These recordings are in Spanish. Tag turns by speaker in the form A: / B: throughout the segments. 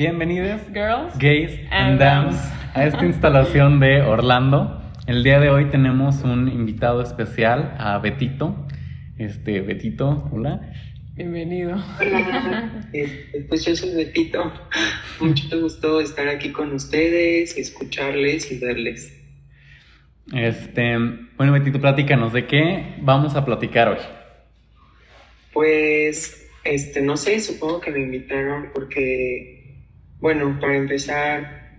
A: Bienvenidos,
B: Girls,
A: gays and dams, a esta instalación de Orlando. El día de hoy tenemos un invitado especial, a Betito. Este, Betito, hola.
B: bienvenido.
C: Hola, este, pues yo soy Betito. Mucho gusto estar aquí con ustedes, escucharles y verles.
A: Este, bueno, Betito, platícanos, ¿de qué vamos a platicar hoy?
C: Pues, este, no sé, supongo que me invitaron porque, bueno, para empezar,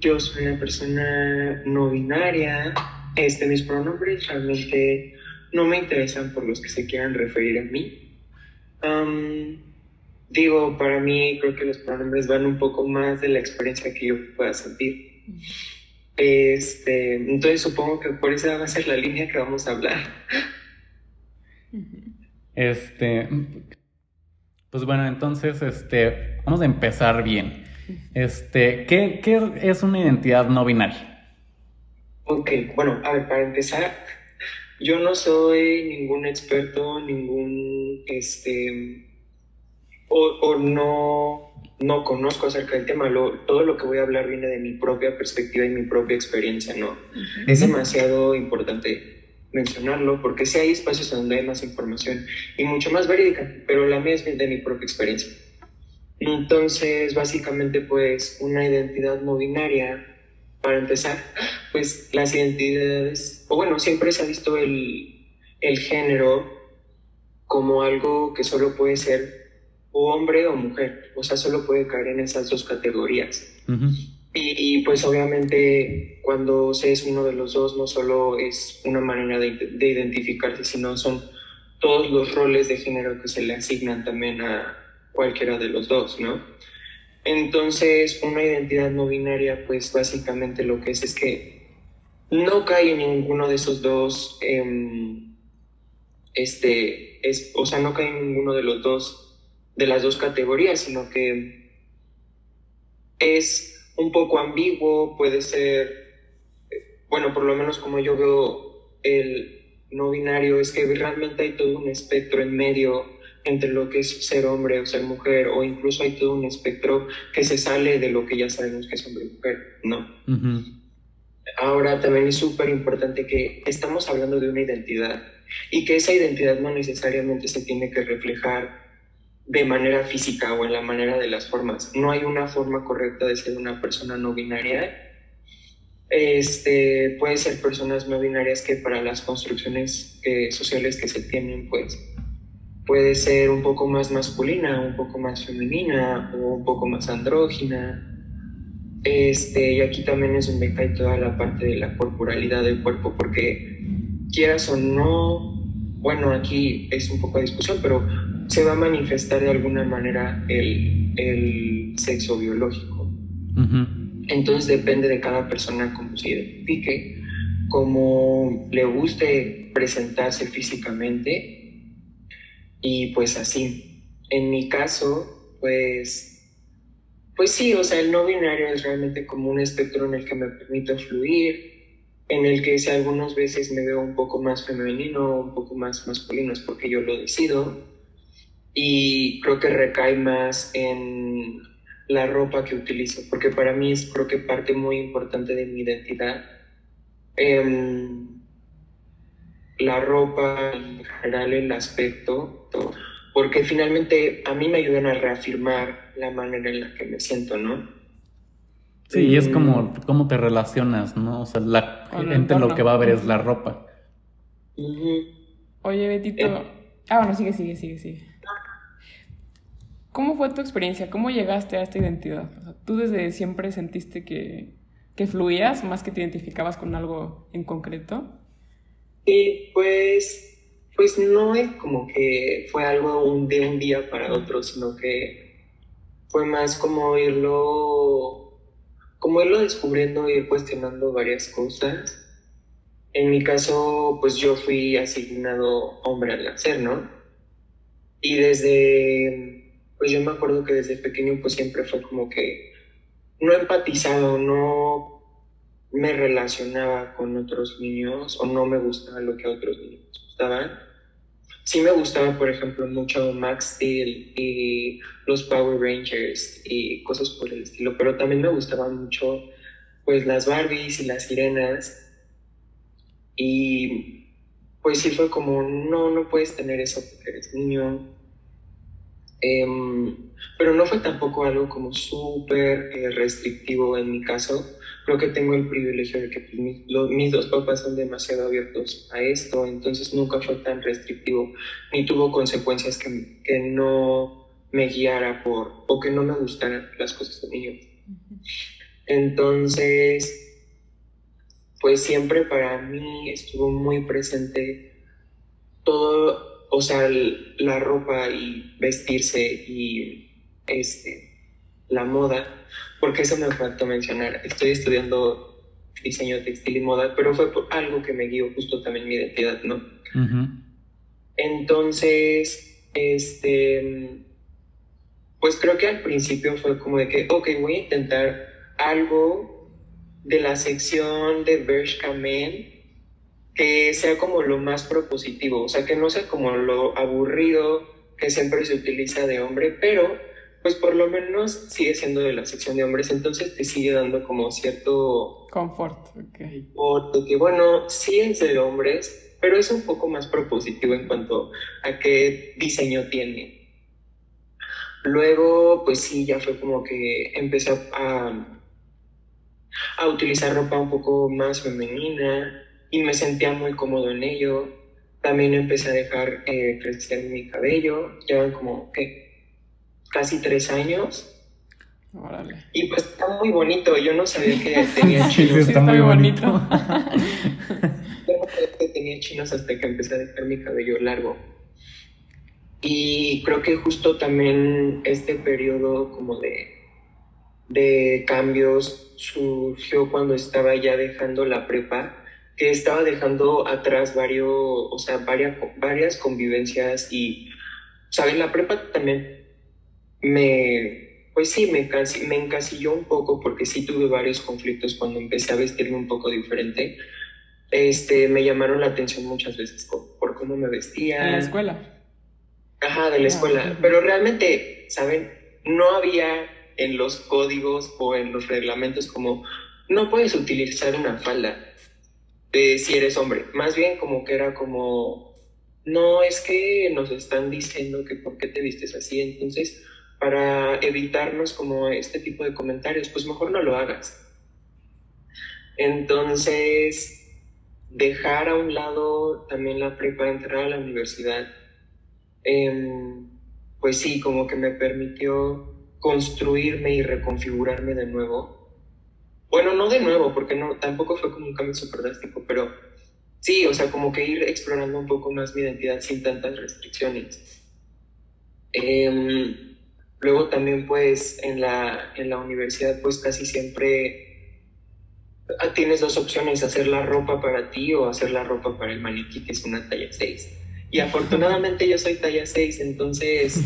C: yo soy una persona no binaria. Este, mis pronombres realmente no me interesan por los que se quieran referir a mí. Am, digo, para mí creo que los pronombres van un poco más de la experiencia que yo pueda sentir. Este, entonces supongo que por esa va a ser la línea que vamos a hablar.
A: Este, pues bueno, entonces, este, vamos a empezar bien. Este, ¿qué, qué es una identidad no binaria?
C: Ok, bueno, a ver, para empezar, yo no soy ningún experto, ningún, este, o, o no, no conozco acerca del tema. Lo- todo lo que voy a hablar viene de mi propia perspectiva y mi propia experiencia, ¿no? Es demasiado importante mencionarlo porque sí hay espacios donde hay más información y mucho más verídica, pero la mía es de mi propia experiencia. Entonces, básicamente, pues una identidad no binaria, para empezar, pues las identidades, o bueno, siempre se ha visto el, el género como algo que solo puede ser o hombre o mujer, o sea, solo puede caer en esas dos categorías. Y, pues obviamente cuando se es uno de los dos no solo es una manera de, de identificarse, sino son todos los roles de género que se le asignan también a cualquiera de los dos, ¿no? Entonces una identidad no binaria pues básicamente lo que es es que no cae en ninguno de esos dos, em, este, es, o sea, no cae en ninguno de los dos, de las dos categorías, sino que es un poco ambiguo, puede ser, bueno, por lo menos como yo veo el no binario, es que realmente hay todo un espectro en medio entre lo que es ser hombre o ser mujer, o incluso hay todo un espectro que se sale de lo que ya sabemos que es hombre y mujer, ¿no? Ahora también es súper importante que estamos hablando de una identidad y que esa identidad no necesariamente se tiene que reflejar de manera física o en la manera de las formas. No hay una forma correcta de ser una persona no binaria. Este, puede ser personas no binarias que para las construcciones eh, sociales que se tienen, pues puede ser un poco más masculina, un poco más femenina o un poco más andrógina. Este, y aquí también es donde cae toda la parte de la corporalidad del cuerpo, porque quieras o no, bueno, aquí es un poco de discusión, pero se va a manifestar de alguna manera el, el sexo biológico. Entonces depende de cada persona cómo se identifique, cómo le guste presentarse físicamente y pues así. En mi caso, pues, pues sí, o sea, el no binario es realmente como un espectro en el que me permito fluir, en el que si algunas veces me veo un poco más femenino, un poco más masculino, es porque yo lo decido. Y creo que recae más en la ropa que utilizo, porque para mí es creo que parte muy importante de mi identidad. Em, la ropa, en general el aspecto, todo, porque finalmente a mí me ayudan a reafirmar la manera en la que me siento, ¿no?
A: Sí, y es
C: Mm,
A: como cómo te relacionas, ¿no? O sea, la
B: Con
A: gente lo que va a ver es la ropa.
B: Oye, Betito.
C: Eh.
B: Ah, bueno, sigue, sigue, sigue, sigue. ¿Cómo fue tu experiencia? ¿Cómo llegaste a esta identidad? O sea, ¿Tú desde siempre sentiste que, que fluías más que te identificabas con algo en concreto?
C: Y pues, pues no es como que fue algo un- de un día para otro, sino que fue más como irlo, como irlo descubriendo, ir cuestionando varias cosas. En mi caso, pues yo fui asignado hombre al nacer, ¿no? Y desde, pues yo me acuerdo que desde pequeño pues siempre fue como que no empatizado, no me relacionaba con otros niños o no me gustaba lo que a otros niños gustaban. sí me gustaba, por ejemplo, mucho Max Steel y los Power Rangers y cosas por el estilo, pero también me gustaban mucho pues las Barbies y las sirenas y pues sí fue como, no, no puedes tener eso porque eres niño. Em, pero no fue tampoco algo como súper eh, restrictivo en mi caso creo que tengo el privilegio de que pues, mis, mis, dos papás son demasiado abiertos a esto, entonces nunca fue tan restrictivo, ni tuvo consecuencias que, que no me guiara por, o que no me gustaran las cosas de niño. Entonces, pues siempre para mí estuvo muy presente todo, o sea, la ropa y vestirse y este, la moda porque eso me faltó mencionar. Estoy estudiando diseño textil y moda, pero fue por algo que me guió justo también mi identidad, ¿no? Entonces, este, pues creo que al principio fue como de que, ok, voy a intentar algo de la sección de Bershka Men que sea como lo más propositivo, o sea, que no sea como lo aburrido que siempre se utiliza de hombre, pero pues por lo menos sigue siendo de la sección de hombres, entonces te sigue dando como cierto
B: confort,
C: ok. que bueno, sí es de hombres, pero es un poco más propositivo en cuanto a qué diseño tiene. Luego, pues sí, ya fue como que empecé a, a utilizar ropa un poco más femenina y me sentía muy cómodo en ello. También empecé a dejar eh, crecer mi cabello, ya como, que casi tres años.
B: Órale.
C: Y pues está muy bonito, yo no sabía que tenía chinos.
A: Sí, está muy bonito.
C: yo no sabía que tenía chinos hasta que empecé a dejar mi cabello largo. Y creo que justo también este periodo como de, de cambios surgió cuando estaba ya dejando la prepa, que estaba dejando atrás varios, o sea, varias, varias convivencias y, ¿sabes? La prepa también me, pues sí, me, me encasilló un poco porque sí tuve varios conflictos cuando empecé a vestirme un poco diferente. Este, me llamaron la atención muchas veces por, cómo me vestía.
B: ¿En la escuela?
C: Ajá, de la ah, escuela. Pero realmente, ¿saben? No había en los códigos o en los reglamentos como no puedes utilizar una falda de si eres hombre. Más bien como que era como no es que nos están diciendo que por qué te vistes así, entonces para evitarnos como este tipo de comentarios, pues mejor no lo hagas. Entonces, dejar a un lado también la prepa, entrar a la universidad, em, pues sí, como que me permitió construirme y reconfigurarme de nuevo. Bueno, no de nuevo, porque no, tampoco fue como un cambio súper drástico, pero sí, o sea, como que ir explorando un poco más mi identidad sin tantas restricciones. Eh, Luego también pues en la, en la universidad pues casi siempre ah, tienes dos opciones, hacer la ropa para ti o hacer la ropa para el maniquí, que es una talla 6. Y afortunadamente yo soy talla 6, entonces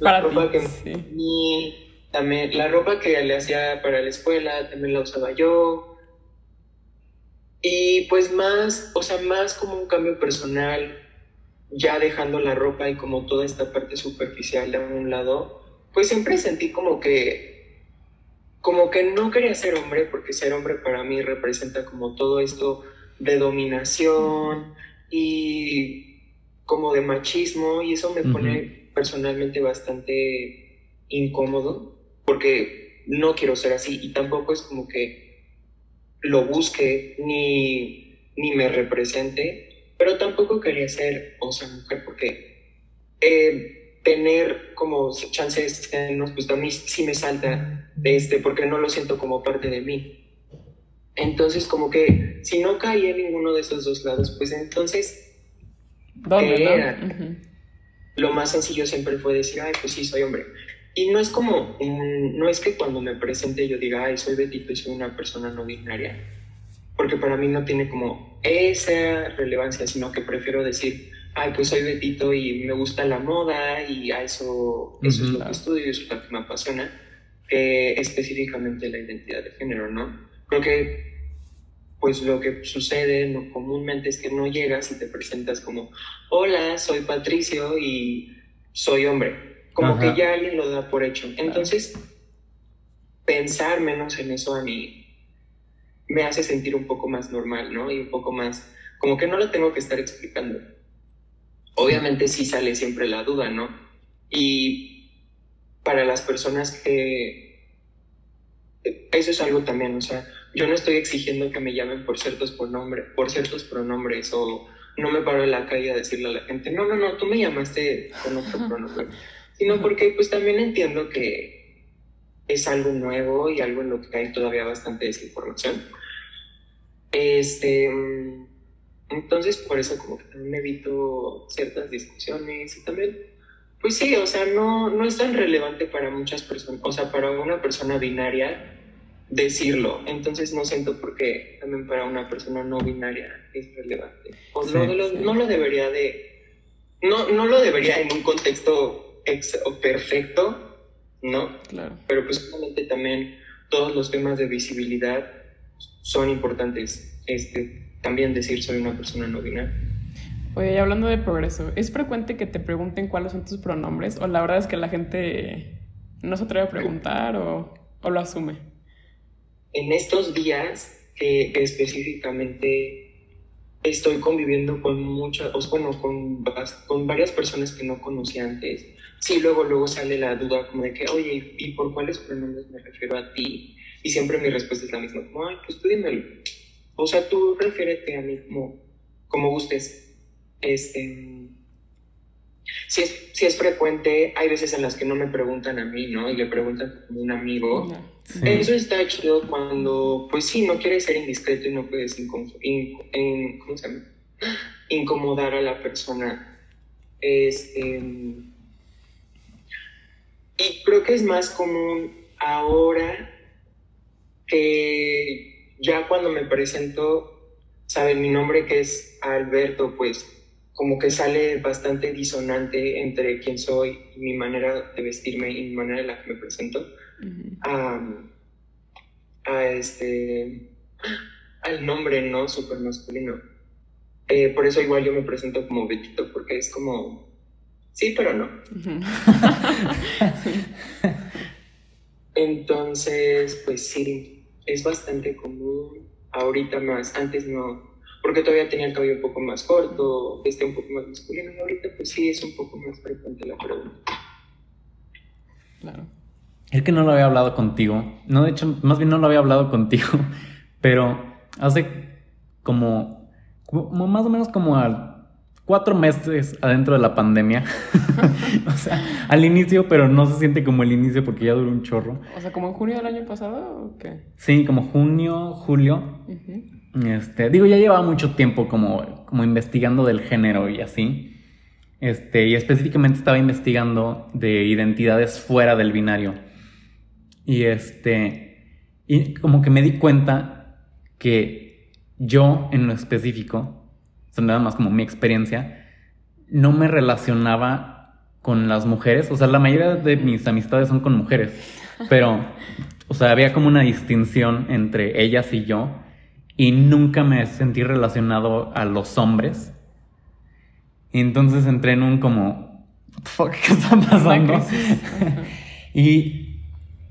B: la ropa que
C: también la ropa que le hacía para la escuela también la usaba yo. Y pues más, o sea, más como un cambio personal, ya dejando la ropa y como toda esta parte superficial de un lado, pues siempre sentí como que, como que no quería ser hombre, porque ser hombre para mí representa como todo esto de dominación y como de machismo, y eso me pone personalmente bastante incómodo, porque no quiero ser así y tampoco es como que lo busque ni, ni me represente, pero tampoco quería ser osa mujer porque eh, tener como chances pues a mí sí me salta de este porque no lo siento como parte de mí. Entonces como que si no caía en ninguno de esos dos lados, pues entonces
B: ¿Dónde,
C: Lo más sencillo siempre fue decir, ay, pues sí, soy hombre. Y no es como, no es que cuando me presente yo diga, ay, soy Betito y soy una persona no binaria porque para mí no tiene como esa relevancia, sino que prefiero decir, ay, pues soy Betito y me gusta la moda y a eso, eso es lo que estudio, eso es lo que me apasiona, que específicamente la identidad de género, ¿no? Creo que pues lo que sucede no, comúnmente es que no llegas y te presentas como, hola, soy Patricio y soy hombre. Como que ya alguien lo da por hecho. Entonces, pensar menos en eso a mí me hace sentir un poco más normal, ¿no? Y un poco más, como que no lo tengo que estar explicando. Obviamente sí sale siempre la duda, ¿no? Y para las personas que... Eso es algo también, o sea, yo no estoy exigiendo que me llamen por ciertos, pronombres, por ciertos pronombres o no me paro en la calle a decirle a la gente, no, no, no, tú me llamaste con otro pronombre, sino porque pues también entiendo que es algo nuevo y algo en lo que hay todavía bastante desinformación. Este, entonces por eso como que también evito ciertas discusiones y también, pues sí, o sea, no, no es tan relevante para muchas personas, o sea, para una persona binaria decirlo. Entonces no siento por qué también para una persona no binaria es relevante. O no, lo, no, lo, debería de... No, no lo debería en un contexto perfecto, ¿no?
B: Claro.
C: Pero pues obviamente también todos los temas de visibilidad son importantes. Este, también decir soy una persona no binaria.
B: Oye, y hablando de progreso, ¿es frecuente que te pregunten cuáles son tus pronombres? ¿O la verdad es que la gente no se atreve a preguntar o, o lo asume?
C: En estos días que específicamente estoy conviviendo con muchas, bueno, con, con varias personas que no conocía antes. Sí, luego, luego sale la duda como de que, oye, ¿y por cuáles pronombres me refiero a ti? Y siempre mi respuesta es la misma, como, ay, pues tú dímelo. O sea, tú refiérete a mí como, como gustes. Este, si es, si es frecuente, hay veces en las que no me preguntan a mí, ¿no? Y le preguntan como un amigo. Eso está chido cuando, pues sí, no quieres ser indiscreto y no puedes incomodar a la persona. Este, y creo que es más común ahora que ya cuando me presento, saben mi nombre que es Alberto, pues como que sale bastante disonante entre quién soy y mi manera de vestirme y mi manera en la que me presento. A, este al nombre no super masculino eh, por eso igual yo me presento como Betito porque es como sí pero no. Entonces pues sí es bastante común ahorita más antes no porque todavía tenía el cabello un poco más corto, este un poco más masculino, y ahorita pues sí es un poco más frecuente la pregunta.
B: Claro.
A: Es que no lo había hablado contigo, no, de hecho, más bien no lo había hablado contigo, pero hace como, como más o menos como a cuatro meses adentro de la pandemia. o sea, al inicio, pero no se siente como el inicio porque ya duró un chorro.
B: O sea, como en junio del año pasado o qué?
A: Sí, como junio, julio. Este, digo, ya llevaba mucho tiempo como, como investigando del género y así. Este, y específicamente estaba investigando de identidades fuera del binario. Y este, y como que me di cuenta que yo en lo específico, o nada más como mi experiencia, no me relacionaba con las mujeres. O sea, la mayoría de mis amistades son con mujeres. Pero, o sea, había como una distinción entre ellas y yo y nunca me sentí relacionado a los hombres. Y entonces entré en un como, fuck, ¿qué está pasando? y,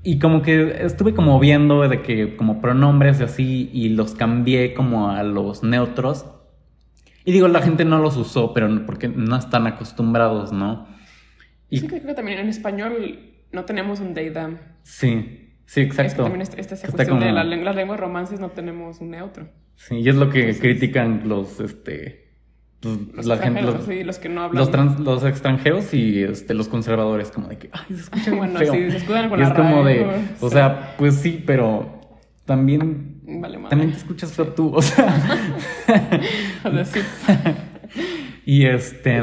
A: y como que estuve como viendo de que como pronombres y así y los cambié como a los neutros. Y digo, la gente no los usó, pero porque no están acostumbrados, ¿no?
B: Y sí, creo que también en español no tenemos un they,
A: Sí. Sí, exacto.
B: también esta, esta cuestión de la, las lenguas romances no tenemos un neutro.
A: Sí, y es lo que critican los, este,
B: pues, los, sí, los que no
A: hablan. Los, los, extranjeros y este, los conservadores, como de que, ay, se escucha bueno, feo.
B: Sí, se escudan con
A: y
B: es
A: como de, o sea, pues sí, pero también,
B: vale,
A: también te escuchas feo tú, o sea.
B: o sea, sí.
A: y este,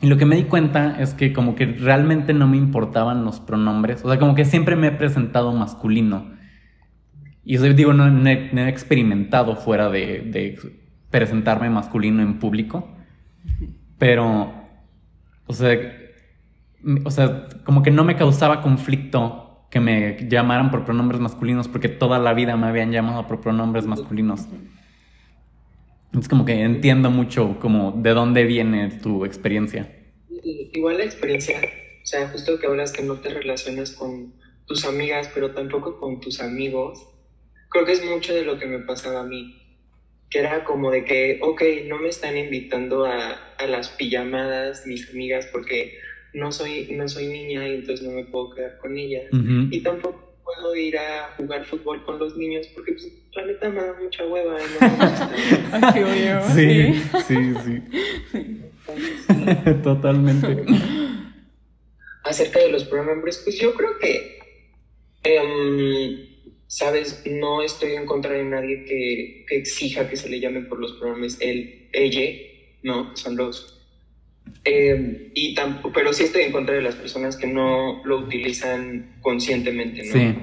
A: y lo que me di cuenta es que como que realmente no me importaban los pronombres. O sea, como que siempre me he presentado masculino. Y eso digo, no, he, experimentado fuera de, presentarme masculino en público. Pero, o sea, o sea, como que no me causaba conflicto que me llamaran por pronombres masculinos porque toda la vida me habían llamado por pronombres masculinos. Es como que entiendo mucho como de dónde viene tu experiencia.
C: Igual la experiencia, o sea, justo que hablas que no te relacionas con tus amigas, pero tampoco con tus amigos, creo que es mucho de lo que me pasaba a mí. Que era como de que, ok, no me están invitando a, a las pijamadas mis amigas porque no soy, no soy niña y entonces no me puedo quedar con ellas. Y tampoco puedo ir a jugar fútbol con los niños porque pues, la neta me da mucha hueva.
B: no
A: sí, sí, sí. sí. Totalmente.
C: Acerca de los pronombres, pues yo creo que, em, sabes, no estoy en contra de nadie que, que exija que se le llamen por los pronombres él, ella, ¿no? Son los eh, y tampoco, pero sí estoy en contra de las personas que no lo utilizan conscientemente, ¿no? Sí.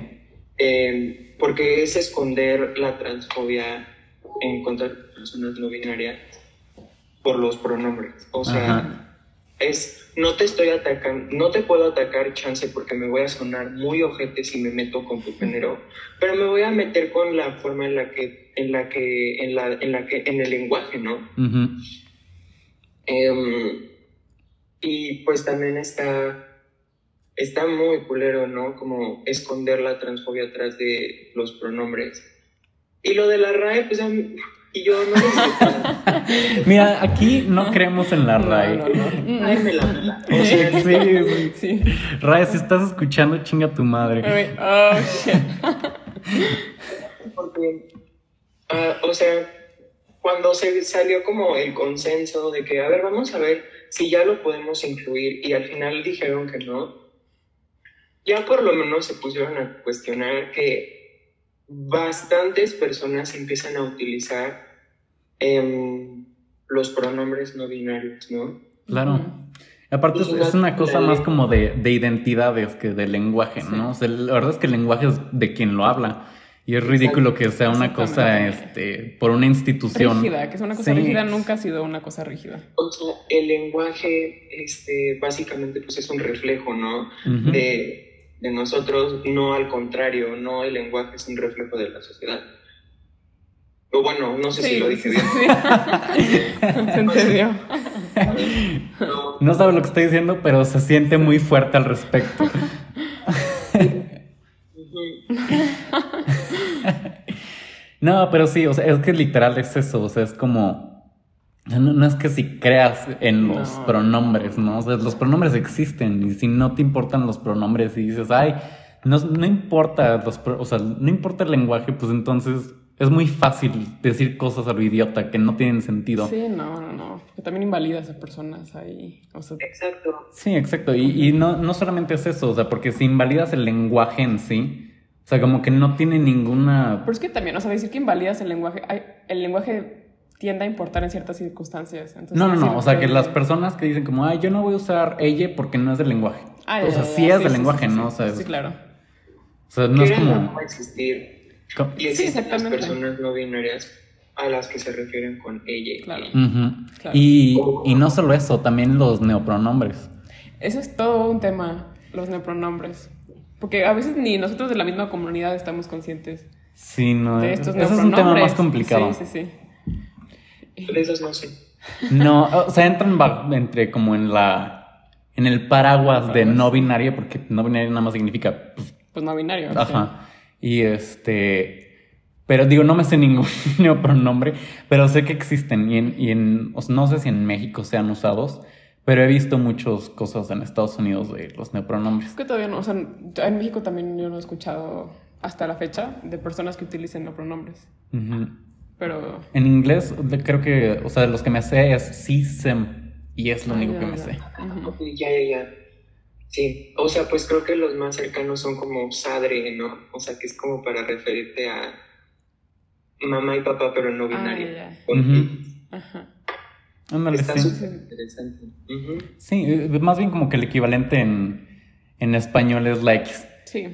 C: Eh, porque es esconder la transfobia en contra de personas no binarias por los pronombres. O sea, es, no te estoy atacando, no te puedo atacar chance porque me voy a sonar muy ojete si me meto con tu género, pero me voy a meter con la forma en la que, en la que, en la, en la que, en el lenguaje, ¿no? Y pues también está, está muy culero, ¿no? Como esconder la transfobia atrás de los pronombres. Y lo de la RAE, pues y yo no
A: Mira, aquí no creemos en la RAE. No, no,
C: no. Ay, me la,
A: sí, sí, sí. RAE, si estás escuchando, chinga tu madre.
B: Oh, shit.
C: Porque, uh, o sea, cuando se salió como el consenso de que, a ver, vamos a ver si ya lo podemos incluir y al final dijeron que no, ya por lo menos se pusieron a cuestionar que bastantes personas empiezan a utilizar em, los pronombres no binarios, ¿no?
A: Claro. Aparte es, una cosa más como de, identidades que de lenguaje, ¿no? O sea, la verdad es que el lenguaje es de quien lo habla. Y es ridículo que sea una cosa, este, por una institución.
B: Rígida, que sea una cosa rígida nunca ha sido una cosa rígida.
C: O sea, el lenguaje, este, básicamente, pues es un reflejo, ¿no? de, de, nosotros, no al contrario, no el lenguaje es un reflejo de la sociedad. O bueno, no sé si lo dije bien.
B: se entendió.
A: No, no sabe lo que estoy diciendo, pero se siente muy fuerte al respecto. no, pero sí, o sea, es que literal es eso, o sea, es como... No, es que si creas en los pronombres, ¿no? O sea, los pronombres existen y si no te importan los pronombres y dices, ay, no, no importa los, o sea, no importa el lenguaje, pues entonces es muy fácil decir cosas a lo idiota que no tienen sentido.
B: Sí, no, no, no. Que también invalidas a personas ahí.
C: exacto.
A: Sí, exacto. Y, y no, no solamente es eso, o sea, porque si invalidas el lenguaje en sí, o sea, como que no tiene ninguna...
B: Pero es que también, o sea, decir que invalidas el lenguaje, el lenguaje tiende a importar en ciertas circunstancias.
A: no, no, no, o sea, que las personas que dicen como, ay, yo no voy a usar ella porque no es del lenguaje. Ah, o sea, sí es del lenguaje, ¿no? O sea,
B: sí, claro.
A: O sea, no es como...
C: No existir. Y existen las personas no binarias a las que se refieren con ella.
B: Claro.
A: Y, y no solo eso, también los neopronombres.
B: Eso es todo un tema, los neopronombres. Porque a veces ni nosotros de la misma comunidad estamos conscientes.
A: Sí, no. De estos es un tema más complicado.
B: Sí, sí,
C: sí. De esos no sé.
A: No, o sea, entran entre como en la. En el paraguas de no binario, porque no binario nada más significa.
B: Pues, pues no binario.
A: Ajá. Y este. Pero digo, no me sé ningún pronombre, pero sé que existen y en, y en no sé si en México sean usados, pero he visto muchas cosas en Estados Unidos de los neopronombres.
B: Es que todavía no, o sea, en México también yo no he escuchado hasta la fecha de personas que utilicen neopronombres. Pero...
A: En inglés creo que, o sea, los que me sé es SISEM y es lo ah, único que me sé.
C: Ya, ya, ya. Sí, o sea, pues creo que los más cercanos son como sadre, ¿no? O sea, que es como para referirte a mamá y papá, pero no ah, binario. Ajá. Está súper interesante.
A: Sí, eh, más bien como que el equivalente en, en español es likes.
B: Sí.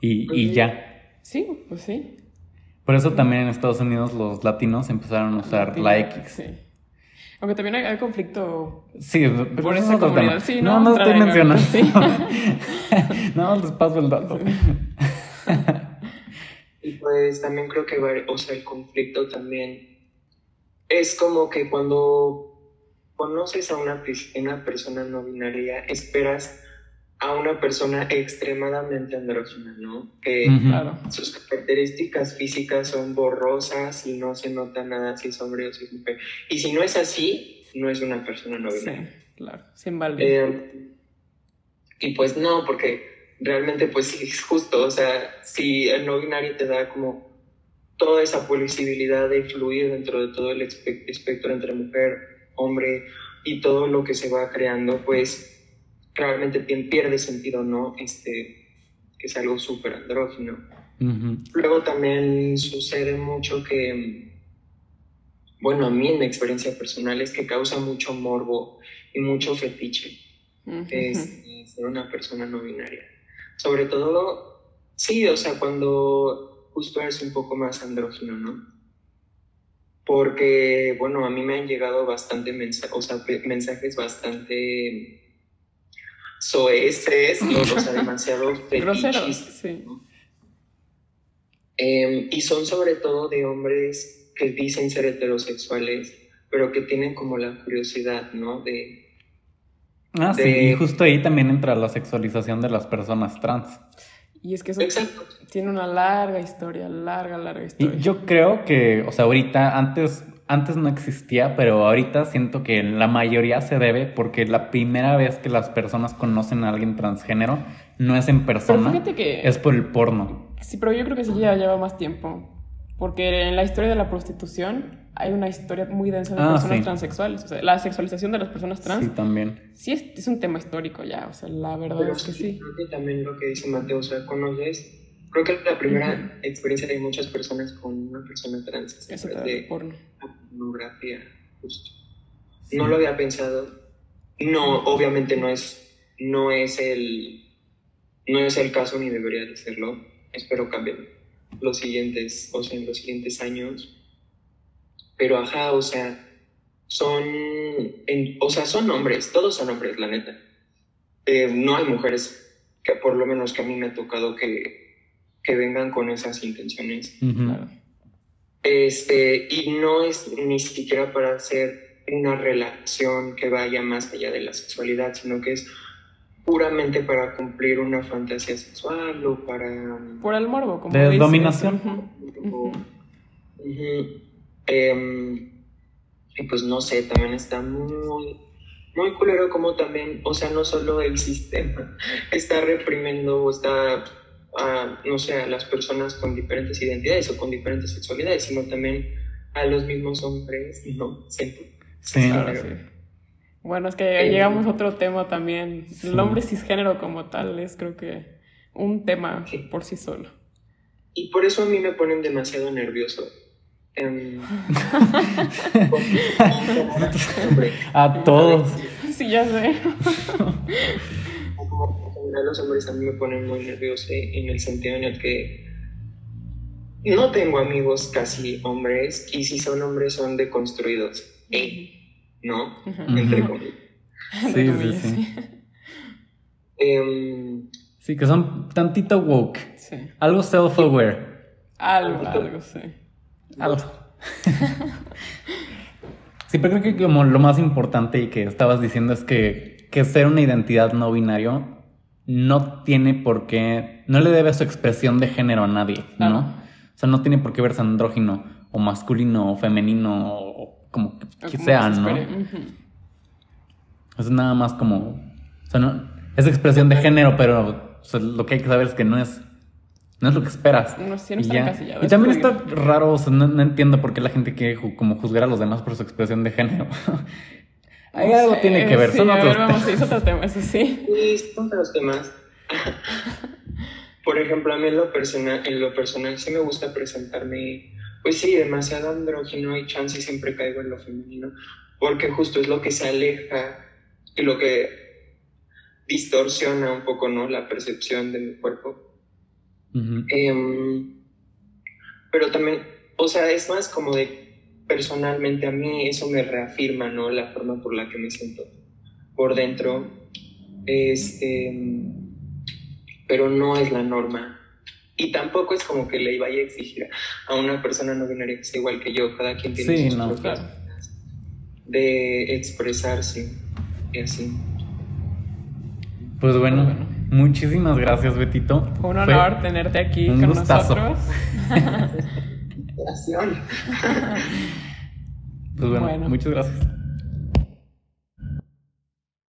A: Y, y ya.
B: Sí, pues sí.
A: Por eso también en Estados Unidos los latinos empezaron a usar likes. Sí.
B: Aunque también hay, conflicto.
A: Sí,
B: pero por esa comunidad. Sí,
A: no, no, estoy mencionando. Sí. no, les paso el dato.
C: y pues también creo que, o sea, el conflicto también es como que cuando conoces a una, una persona no binaria, esperas a una persona extremadamente andrógina, ¿no? Que sus características físicas son borrosas y no se nota nada si es hombre o si es mujer. Y si no es así, no es una persona no binaria.
B: Sí, claro, sin.
C: Eh, y pues no, porque realmente pues sí es justo, o sea, si el no binario te da como toda esa posibilidad de fluir dentro de todo el espectro entre mujer, hombre y todo lo que se va creando, pues realmente pierde sentido, ¿no? Este, que es algo súper andrógino. Luego también sucede mucho que, bueno, a mí en mi experiencia personal es que causa mucho morbo y mucho fetiche es, ser una persona no binaria. Sobre todo, sí, o sea, cuando justo eres un poco más andrógino, ¿no? Porque, bueno, a mí me han llegado bastante mensajes, o sea, mensajes bastante soeces, no, o sea, demasiado
B: groseros, sí.
C: Em, y son sobre todo de hombres que dicen ser heterosexuales, pero que tienen como la curiosidad, ¿no? De...
A: Ah, sí, y justo ahí también entra la sexualización de las personas trans.
B: Y es que eso tiene una larga historia, larga, larga historia.
A: Y yo creo que, o sea, ahorita, antes antes no existía, pero ahorita siento que la mayoría se debe porque la primera vez que las personas conocen a alguien transgénero no es en persona, es por el porno.
B: Sí, pero yo creo que sí ya lleva más tiempo. Porque en la historia de la prostitución hay una historia muy densa de ah, personas transexuales. O sea, la sexualización de las personas trans.
A: Sí, también.
B: Sí, es, un tema histórico ya. O sea, la verdad es que sí.
C: Creo que también lo que dice Mateo, o sea, conoces. Creo que es la primera experiencia de muchas personas con una persona trans.
B: Eso de porno
C: pornografía, justo. No lo había pensado. No, obviamente no es, no es el, no es el caso ni debería de serlo. Espero cambiar los siguientes, o sea, en los siguientes años. Pero ajá, o sea, son, o sea, son hombres, todos son hombres, la neta. Eh, no hay mujeres que por lo menos que a mí me ha tocado que, que vengan con esas intenciones. Este, y no es ni siquiera para hacer una relación que vaya más allá de la sexualidad, sino que es puramente para cumplir una fantasía sexual o para...
B: Por el morbo, como
A: De dominación.
C: Em, y pues no sé, también está muy, muy culero como también, o sea, no solo el sistema está reprimiendo o está a, no sé, a las personas con diferentes identidades o con diferentes sexualidades, sino también a los mismos hombres, ¿no? Siento.
A: Sí,
B: Bueno, es que llegamos a otro tema también. El hombre cisgénero como tal es creo que un tema por sí solo.
C: Y por eso a mí me ponen demasiado nervioso. Em,
A: a todos.
B: Sí, ya sé
C: los hombres a mí me ponen muy nervioso en el sentido en el que no tengo amigos casi hombres y si son hombres son deconstruidos. ¿No? Entre comillas.
A: Sí, sí, sí.
C: Em,
A: sí, que son tantito woke. Algo self-aware.
B: Algo, algo, sí.
A: Algo. sí, pero creo que como lo más importante y que estabas diciendo es que, que ser una identidad no binario no tiene por qué, no le debe su expresión de género a nadie, ¿no? O sea, no tiene por qué verse andrógino o masculino o femenino o como que, sea, ¿no? Es nada más como, o sea, no, es expresión de género, pero lo que hay que saber es que no es, no es lo que esperas.
B: No,
A: y, también está raro, o sea, no, entiendo por qué la gente quiere como juzgar a los demás por su expresión de género. Hay algo tiene que ver,
B: sí,
A: son otros
B: temas. Sí, es otro tema, eso sí.
C: Sí, son otros temas. Por ejemplo, a mí en lo, personal, en lo personal sí me gusta presentarme, pues sí, demasiado andrógino y chance y siempre caigo en lo femenino, porque justo es lo que se aleja y lo que distorsiona un poco, ¿no? La percepción de mi cuerpo. Em, pero también, o sea, es más como de personalmente a mí eso me reafirma, ¿no? La forma por la que me siento por dentro, este, pero no es la norma. Y tampoco es como que le vaya a exigir a una persona no binaria que sea igual que yo, cada quien tiene
A: Sí,
C: sus
A: no,
C: propias
A: claro.
C: maneras de expresarse y así.
A: Pues bueno, muchísimas gracias, Betito.
B: Un
A: Fue
B: honor tenerte aquí
A: un
B: con
A: gustazo.
B: nosotros.
C: Gracias.
A: Pues bueno,
B: Bueno.
A: muchas gracias.